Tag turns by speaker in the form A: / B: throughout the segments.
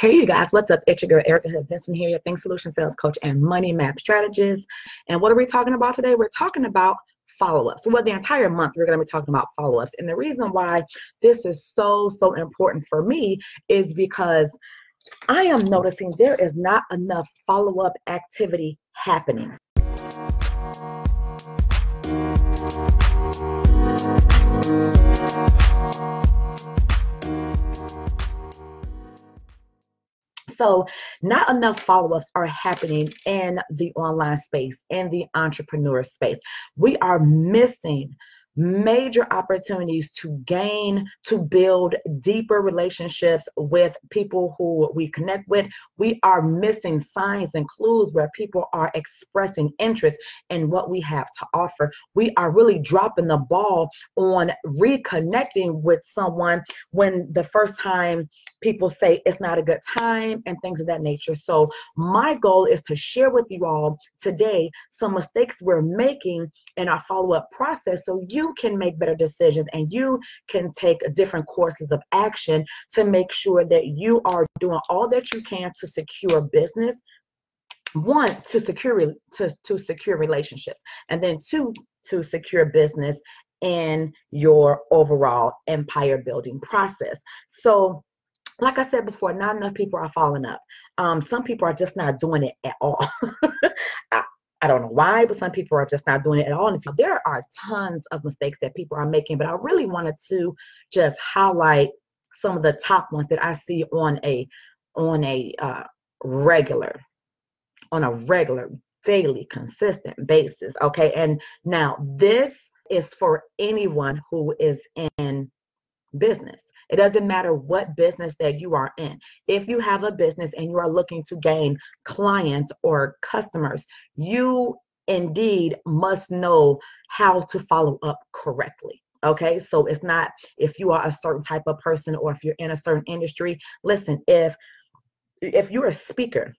A: Hey, you guys, what's up? It's your girl, Erica Benson here, your Think Solution Sales Coach and Money Map Strategist. And what are we talking about today? We're talking about follow ups. Well, the entire month, we're going to be talking about follow ups. And the reason why this is so, so important for me is because I am noticing there is not enough follow up activity happening. So, not enough follow ups are happening in the online space, in the entrepreneur space. We are missing major opportunities to gain, to build deeper relationships with people who we connect with. We are missing signs and clues where people are expressing interest in what we have to offer. We are really dropping the ball on reconnecting with someone when the first time people say it's not a good time and things of that nature. So, my goal is to share with you all today some mistakes we're making in our follow up process so you can make better decisions and you can take different courses of action to make sure that you are doing all that you can to secure business one to secure to, to secure relationships and then two to secure business in your overall empire building process so like I said before, not enough people are following up. Um, some people are just not doing it at all. I, I don't know why, but some people are just not doing it at all. And there are tons of mistakes that people are making, but I really wanted to just highlight some of the top ones that I see on a on a uh, regular on a regular daily consistent basis okay and now this is for anyone who is in business it doesn't matter what business that you are in. If you have a business and you are looking to gain clients or customers, you indeed must know how to follow up correctly. Okay, so it's not if you are a certain type of person or if you're in a certain industry. Listen, if if you're a speaker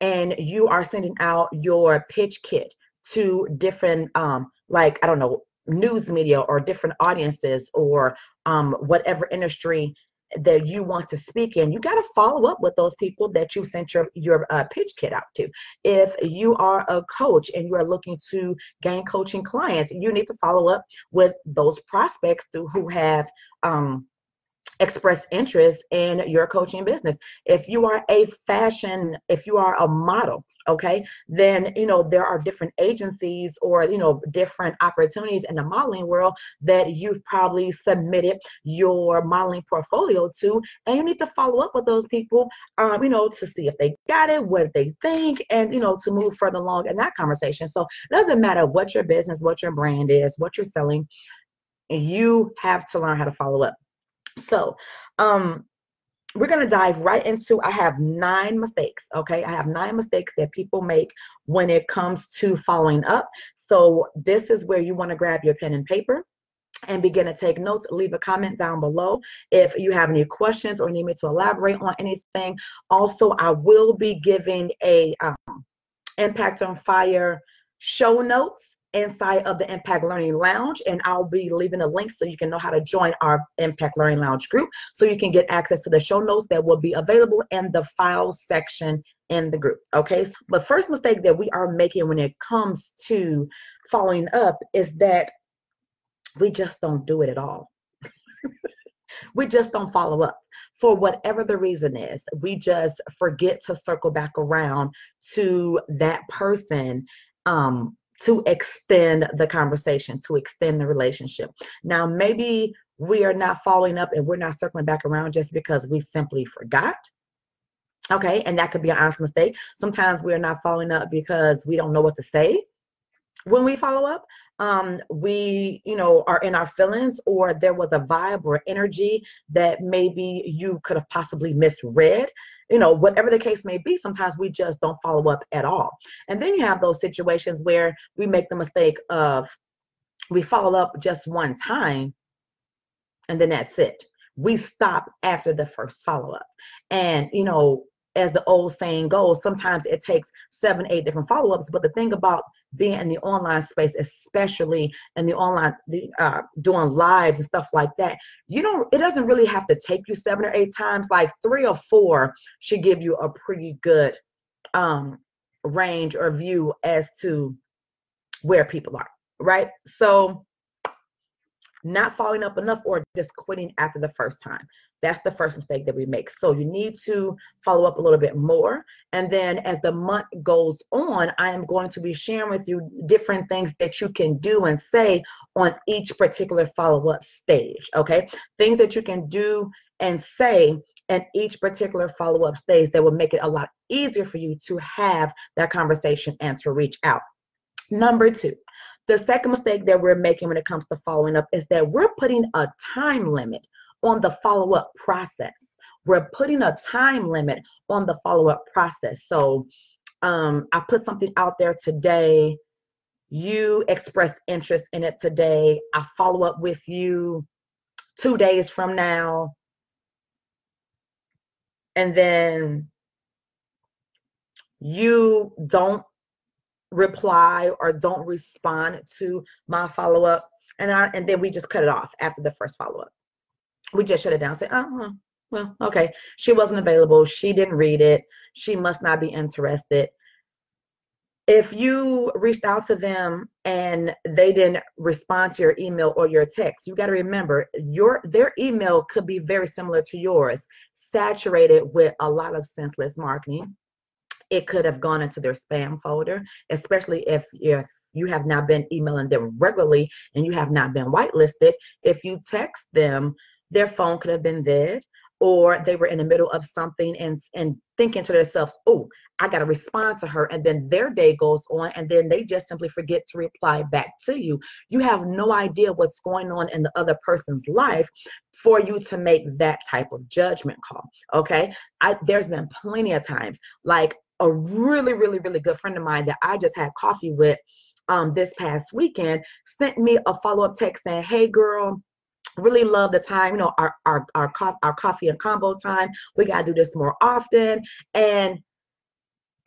A: and you are sending out your pitch kit to different um like I don't know news media or different audiences or um, whatever industry that you want to speak in, you got to follow up with those people that you sent your your uh, pitch kit out to. If you are a coach and you are looking to gain coaching clients, you need to follow up with those prospects who have um, expressed interest in your coaching business. If you are a fashion, if you are a model, okay? Then you know there are different agencies or you know different opportunities in the modeling world that you've probably submitted your modeling portfolio to and you need to follow up with those people um, you know to see if they got it what they think and you know to move further along in that conversation. So it doesn't matter what your business what your brand is what you're selling you have to learn how to follow up. So um we're going to dive right into i have nine mistakes okay? I have nine mistakes that people make when it comes to following up. So this is where you want to grab your pen and paper and begin to take notes. Leave a comment down below if you have any questions or need me to elaborate on anything. Also i will be giving a um, impact on fire show notes inside of the Impact Learning Lounge, and I'll be leaving a link so you can know how to join our Impact Learning Lounge group so you can get access to the show notes that will be available in the files section in the group. Okay, but first mistake that we are making when it comes to following up is that we just don't do it at all. we just don't follow up for whatever the reason is. We just forget to circle back around to that person um, to extend the conversation, to extend the relationship. Now, maybe we are not following up and we're not circling back around just because we simply forgot. Okay, and that could be an honest mistake. Sometimes we are not following up because we don't know what to say when we follow up. Um, we, you know, are in our feelings, or there was a vibe or energy that maybe you could have possibly misread you know, whatever the case may be, sometimes we just don't follow up at all. And then you have those situations where we make the mistake of we follow up just one time and then that's it. We stop after the first follow up. And, you know, as the old saying goes, sometimes it takes seven, eight different follow-ups. But the thing about being in the online space, especially in the online, the, uh, doing lives and stuff like that, you don't. It doesn't really have to take you seven or eight times. Like three or four should give you a pretty good um, range or view as to where people are. Right. So not following up enough or just quitting after the first time. That's the first mistake that we make. So you need to follow up a little bit more. And then as the month goes on, I am going to be sharing with you different things that you can do and say on each particular follow up stage. Okay. Things that you can do and say in each particular follow up stage that will make it a lot easier for you to have that conversation and to reach out. Number two, the second mistake that we're making when it comes to following up is that we're putting a time limit on the follow up process. We're putting a time limit on the follow up process. So um, I put something out there today. You expressed interest in it today. I follow up with you two days from now. And then you don't reply or don't respond to my follow up, and I and then we just cut it off after the first follow up. We just shut it down. Say, oh, well, okay, she wasn't available. She didn't read it. She must not be interested. If you reached out to them and they didn't respond to your email or your text, you got to remember your their email could be very similar to yours, saturated with a lot of senseless marketing it could have gone into their spam folder, especially if if you have not been emailing them regularly and you have not been whitelisted. If you text them, their phone could have been dead or they were in the middle of something and and thinking to themselves, "Oh, I got to respond to her," and then their day goes on, and then they just simply forget to reply back to you. You have no idea what's going on in the other person's life for you to make that type of judgment call. Okay, I, there's been plenty of times like a really, really, really good friend of mine that I just had coffee with um, this past weekend sent me a follow up text saying, Hey, girl, really love the time, you know, our, our, our, co- our coffee and combo time. We got to do this more often. And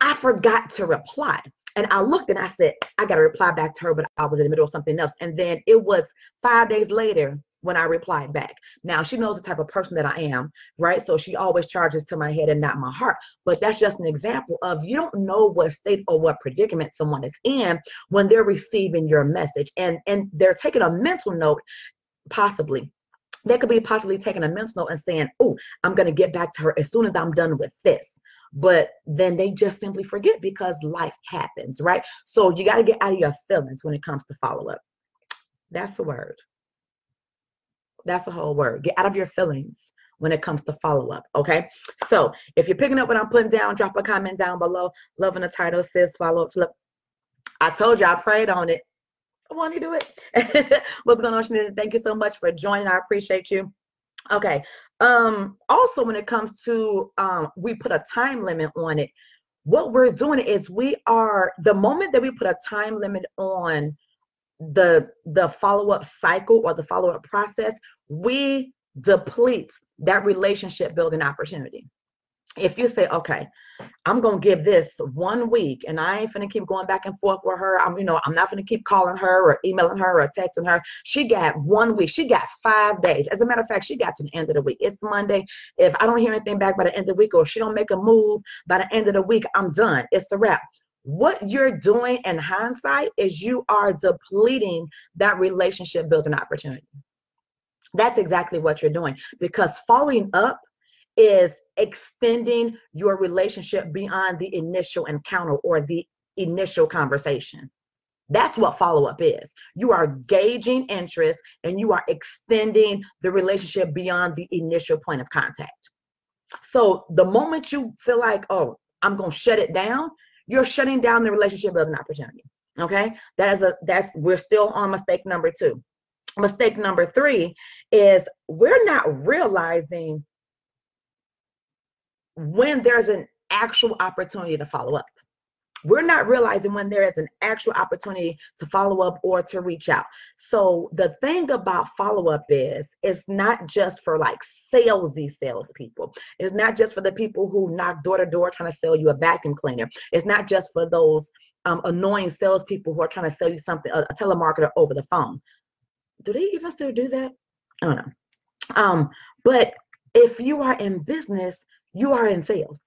A: I forgot to reply. And I looked and I said, I got to reply back to her, but I was in the middle of something else. And then it was five days later when I replied back. Now she knows the type of person that I am, right? So she always charges to my head and not my heart. But that's just an example of you don't know what state or what predicament someone is in when they're receiving your message and and they're taking a mental note possibly they could be possibly taking a mental note and saying, Oh, I'm going to get back to her as soon as I'm done with this. But then they just simply forget because life happens, right? So you got to get out of your feelings when it comes to follow up. That's the word. That's the whole word. Get out of your feelings when it comes to follow up. Okay. So if you're picking up what I'm putting down, drop a comment down below. Loving the title says follow up to look. I told you I prayed on it. I want to do it. What's going on, Shannon? Thank you so much for joining. I appreciate you. Okay. Um, also when it comes to um, we put a time limit on it, what we're doing is we are the moment that we put a time limit on the the follow-up cycle or the follow-up process we deplete that relationship building opportunity. If you say okay i'm gonna give this one week and i ain't gonna keep going back and forth with her i'm you know i'm not gonna keep calling her or emailing her or texting her she got one week she got five days. As a matter of fact she got to the end of the week. It's monday. If i don't hear anything back by the end of the week or she don't make a move by the end of the week i'm done. It's a wrap what you're doing in hindsight is you are depleting that relationship building opportunity. That's exactly what you're doing because following up is extending your relationship beyond the initial encounter or the initial conversation. That's what follow up is. You are gauging interest and you are extending the relationship beyond the initial point of contact. So the moment you feel like, oh, I'm going to shut it down, you're shutting down the relationship building opportunity. Okay, that is a that's we're still on mistake number two. Mistake number three is we're not realizing when there's an actual opportunity to follow up. We're not realizing when there is an actual opportunity to follow up or to reach out. So the thing about follow up is it's not just for like salesy salespeople. It's not just for the people who knock door to door trying to sell you a vacuum cleaner. It's not just for those um, annoying salespeople who are trying to sell you something, a, a telemarketer over the phone. Do they even still do that? I don't know. Um, but if you are in business, you are in sales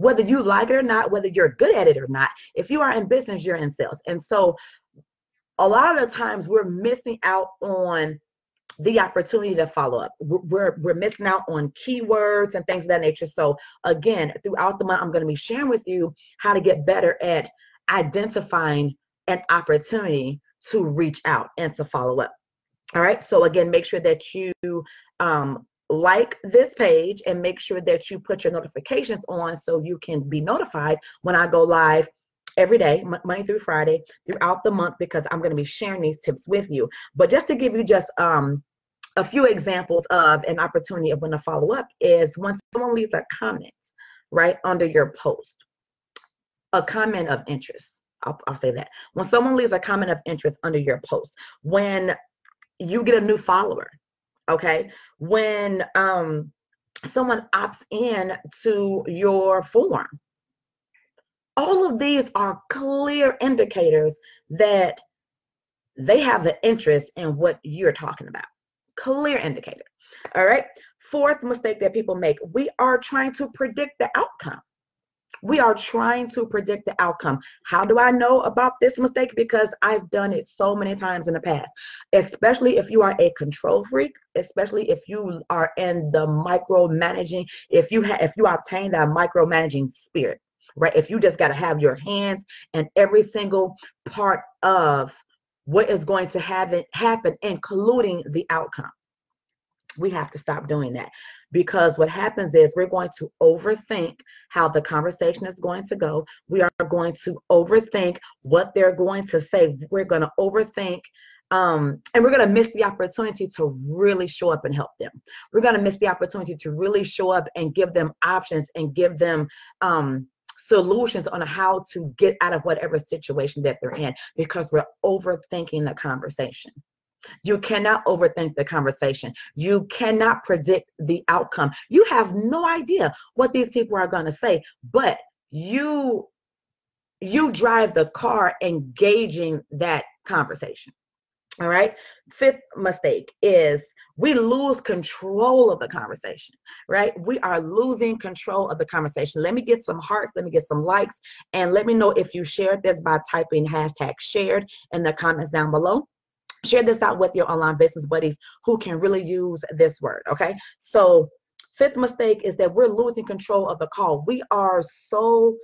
A: whether you like it or not, whether you're good at it or not. If you are in business, you're in sales. And so a lot of the times we're missing out on the opportunity to follow up. We're, we're missing out on keywords and things of that nature. So again, throughout the month, I'm going to be sharing with you how to get better at identifying an opportunity to reach out and to follow up. All right. So again, make sure that you um, like this page and make sure that you put your notifications on so you can be notified when I go live every day, Monday through Friday, throughout the month, because I'm going to be sharing these tips with you. But just to give you just um, a few examples of an opportunity of when to follow up is when someone leaves a comment right under your post, a comment of interest. I'll, I'll say that. When someone leaves a comment of interest under your post, when you get a new follower, okay? When um someone opts in to your form all of these are clear indicators that they have the interest in what you're talking about. Clear indicator all right? Fourth mistake that people make we are trying to predict the outcome we are trying to predict the outcome. How do I know about this mistake? Because I've done it so many times in the past, especially if you are a control freak, especially if you are in the micromanaging, if you have if you obtain that micromanaging spirit, right? If you just got to have your hands and every single part of what is going to have it happen, including the outcome. We have to stop doing that because what happens is we're going to overthink how the conversation is going to go. We are going to overthink what they're going to say. We're going to overthink um, and we're going to miss the opportunity to really show up and help them. We're going to miss the opportunity to really show up and give them options and give them um, solutions on how to get out of whatever situation that they're in because we're overthinking the conversation. You cannot overthink the conversation. You cannot predict the outcome. You have no idea what these people are going to say, but you you drive the car engaging that conversation. All right. Fifth mistake is we lose control of the conversation, right? We are losing control of the conversation. Let me get some hearts, let me get some likes, and let me know if you shared this by typing hashtag shared in the comments down below share this out with your online business buddies who can really use this word okay? So fifth mistake is that we're losing control of the call. We are so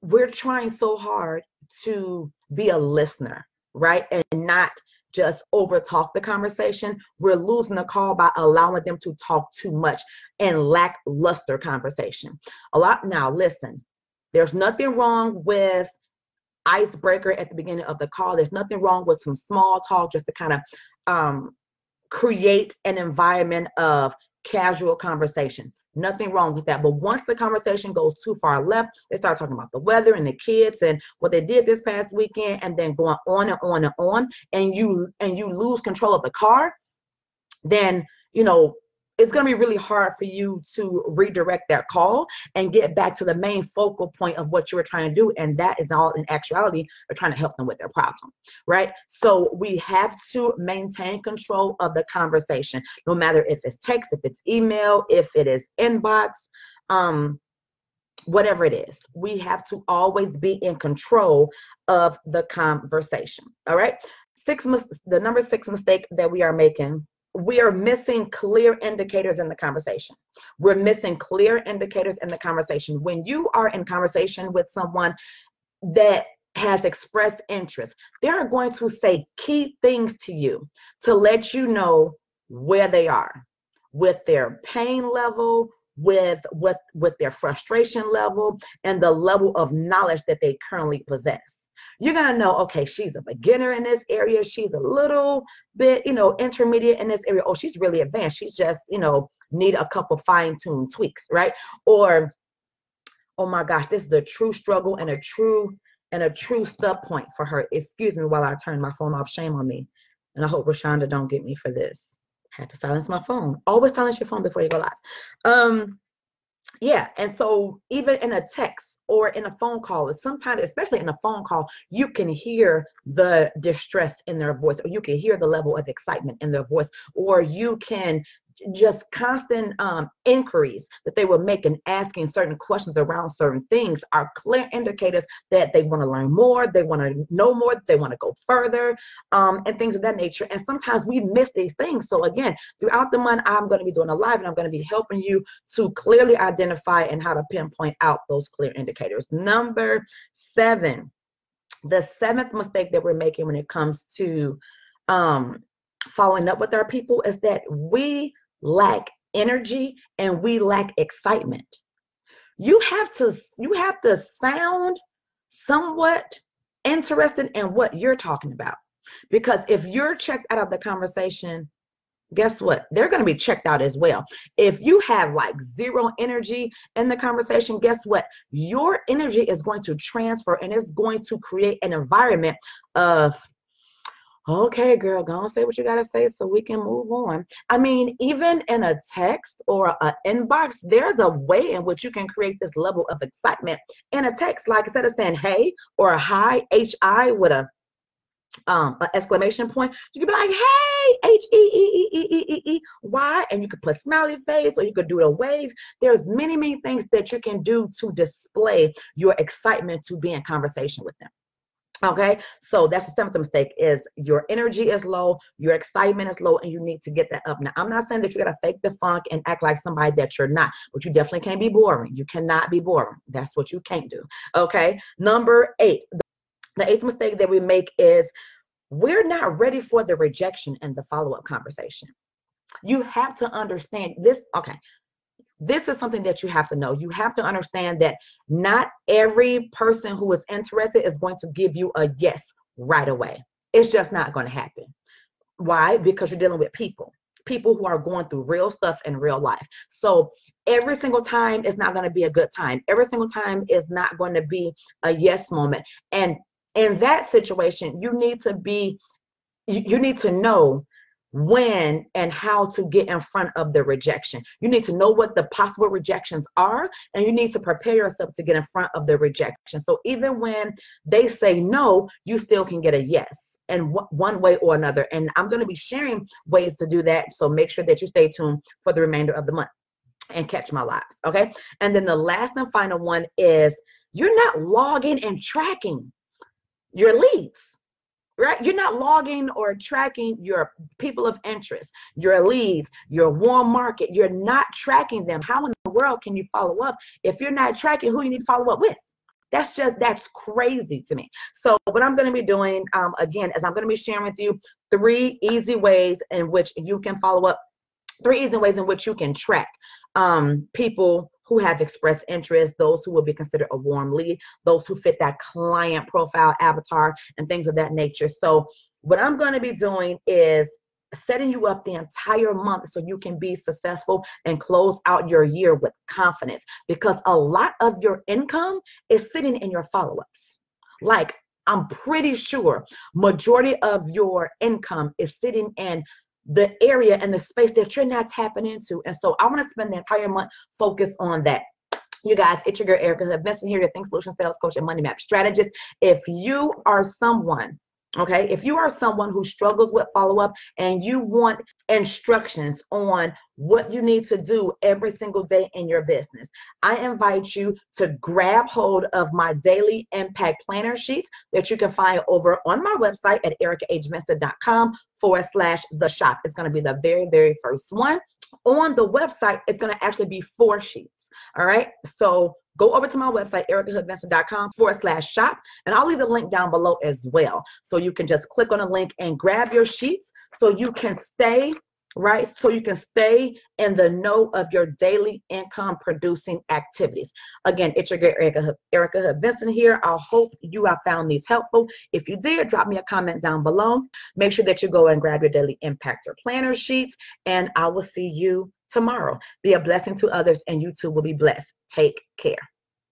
A: we're trying so hard to be a listener right? And not just over talk the conversation. We're losing the call by allowing them to talk too much and lackluster conversation. A lot now listen there's nothing wrong with icebreaker at the beginning of the call. There's nothing wrong with some small talk just to kind of um, create an environment of casual conversation. Nothing wrong with that. But once the conversation goes too far left, they start talking about the weather and the kids and what they did this past weekend, and then going on and on and on, and you and you lose control of the car, then you know it's going to be really hard for you to redirect that call and get back to the main focal point of what you were trying to do. And that is all in actuality, are trying to help them with their problem, right? So we have to maintain control of the conversation, no matter if it's text, if it's email, if it is inbox, um, whatever it is. We have to always be in control of the conversation, all right? Six, the number six mistake that we are making we are missing clear indicators in the conversation. We're missing clear indicators in the conversation. When you are in conversation with someone that has expressed interest, they are going to say key things to you to let you know where they are with their pain level, with with with their frustration level and the level of knowledge that they currently possess you're going to know, okay, she's a beginner in this area. She's a little bit, you know, intermediate in this area. Oh, she's really advanced. She's just, you know, need a couple fine tuned tweaks, right? Or, oh my gosh, this is a true struggle and a true and a true stub point for her. Excuse me while I turn my phone off. Shame on me. And I hope Rashonda don't get me for this. had to silence my phone. Always silence your phone before you go live. Um, yeah, and so even in a text or in a phone call, sometimes, especially in a phone call, you can hear the distress in their voice, or you can hear the level of excitement in their voice, or you can just constant um, inquiries that they were making, asking certain questions around certain things are clear indicators that they want to learn more, they want to know more, they want to go further, um, and things of that nature. And sometimes we miss these things. So again, throughout the month, I'm going to be doing a live and I'm going to be helping you to clearly identify and how to pinpoint out those clear indicators. Number seven, the seventh mistake that we're making when it comes to um, following up with our people is that we lack energy and we lack excitement. You have to you have to sound somewhat interested in what you're talking about. Because if you're checked out of the conversation, guess what? They're going to be checked out as well. If you have like zero energy in the conversation, guess what? Your energy is going to transfer and it's going to create an environment of okay, girl, go and say what you got to say so we can move on. I mean, even in a text or an inbox, there's a way in which you can create this level of excitement in a text. Like instead of saying hey or a hi, H I with a um an exclamation point, you could be like, hey, H E E E E E E Y, and you could put smiley face or you could do a wave. There's many, many things that you can do to display your excitement to be in conversation with them. Okay, so that's the seventh mistake is your energy is low, your excitement is low, and you need to get that up. Now, I'm not saying that you gotta fake the funk and act like somebody that you're not, but you definitely can't be boring. You cannot be boring. That's what you can't do. Okay, number eight, the eighth mistake that we make is we're not ready for the rejection and the follow-up conversation. You have to understand this. Okay, this is something that you have to know. You have to understand that not every person who is interested is going to give you a yes right away. It's just not going to happen. Why? Because you're dealing with people, people who are going through real stuff in real life. So every single time is not going to be a good time. Every single time is not going to be a yes moment. And in that situation, you need to be, you, need to know when and how to get in front of the rejection. You need to know what the possible rejections are, and you need to prepare yourself to get in front of the rejection. So even when they say no, you still can get a yes and one way or another. And I'm going to be sharing ways to do that. So make sure that you stay tuned for the remainder of the month and catch my lives. Okay. And then the last and final one is you're not logging and tracking your leads right? You're not logging or tracking your people of interest, your leads, your warm market. You're not tracking them. How in the world can you follow up if you're not tracking who you need to follow up with? That's just that's crazy to me. So what I'm going to be doing um, again is I'm going to be sharing with you three easy ways in which you can follow up, three easy ways in which you can track um, people who have expressed interest, those who will be considered a warm lead, those who fit that client profile avatar, and things of that nature. So, what I'm going to be doing is setting you up the entire month so you can be successful and close out your year with confidence because a lot of your income is sitting in your follow-ups like i'm pretty sure majority of your income is sitting in the area and the space that you're not tapping into. And so I want to spend the entire month focused on that. You guys, it's your girl Erica Benson here, your Think Solution Sales Coach and Money Map Strategist. If you are someone Okay, if you are someone who struggles with follow up and you want instructions on what you need to do every single day in your business, I invite you to grab hold of my daily impact planner sheets that you can find over on my website at ericahbenson.com forward slash the shop. It's going to be the very, very first one. On the website, it's going to actually be four sheets. All right, so go over to my website, ericahoodbenson.com forward slash shop, and I'll leave the link down below as well. So you can just click on the link and grab your sheets so you can stay right? So you can stay in the know of your daily income producing activities. Again, it's your girl Erica, Erica Hood Benson here. I hope you have found these helpful. If you did, drop me a comment down below. Make sure that you go and grab your daily impactor planner sheets, and I will see you tomorrow. Be a blessing to others, and you too will be blessed. Take care.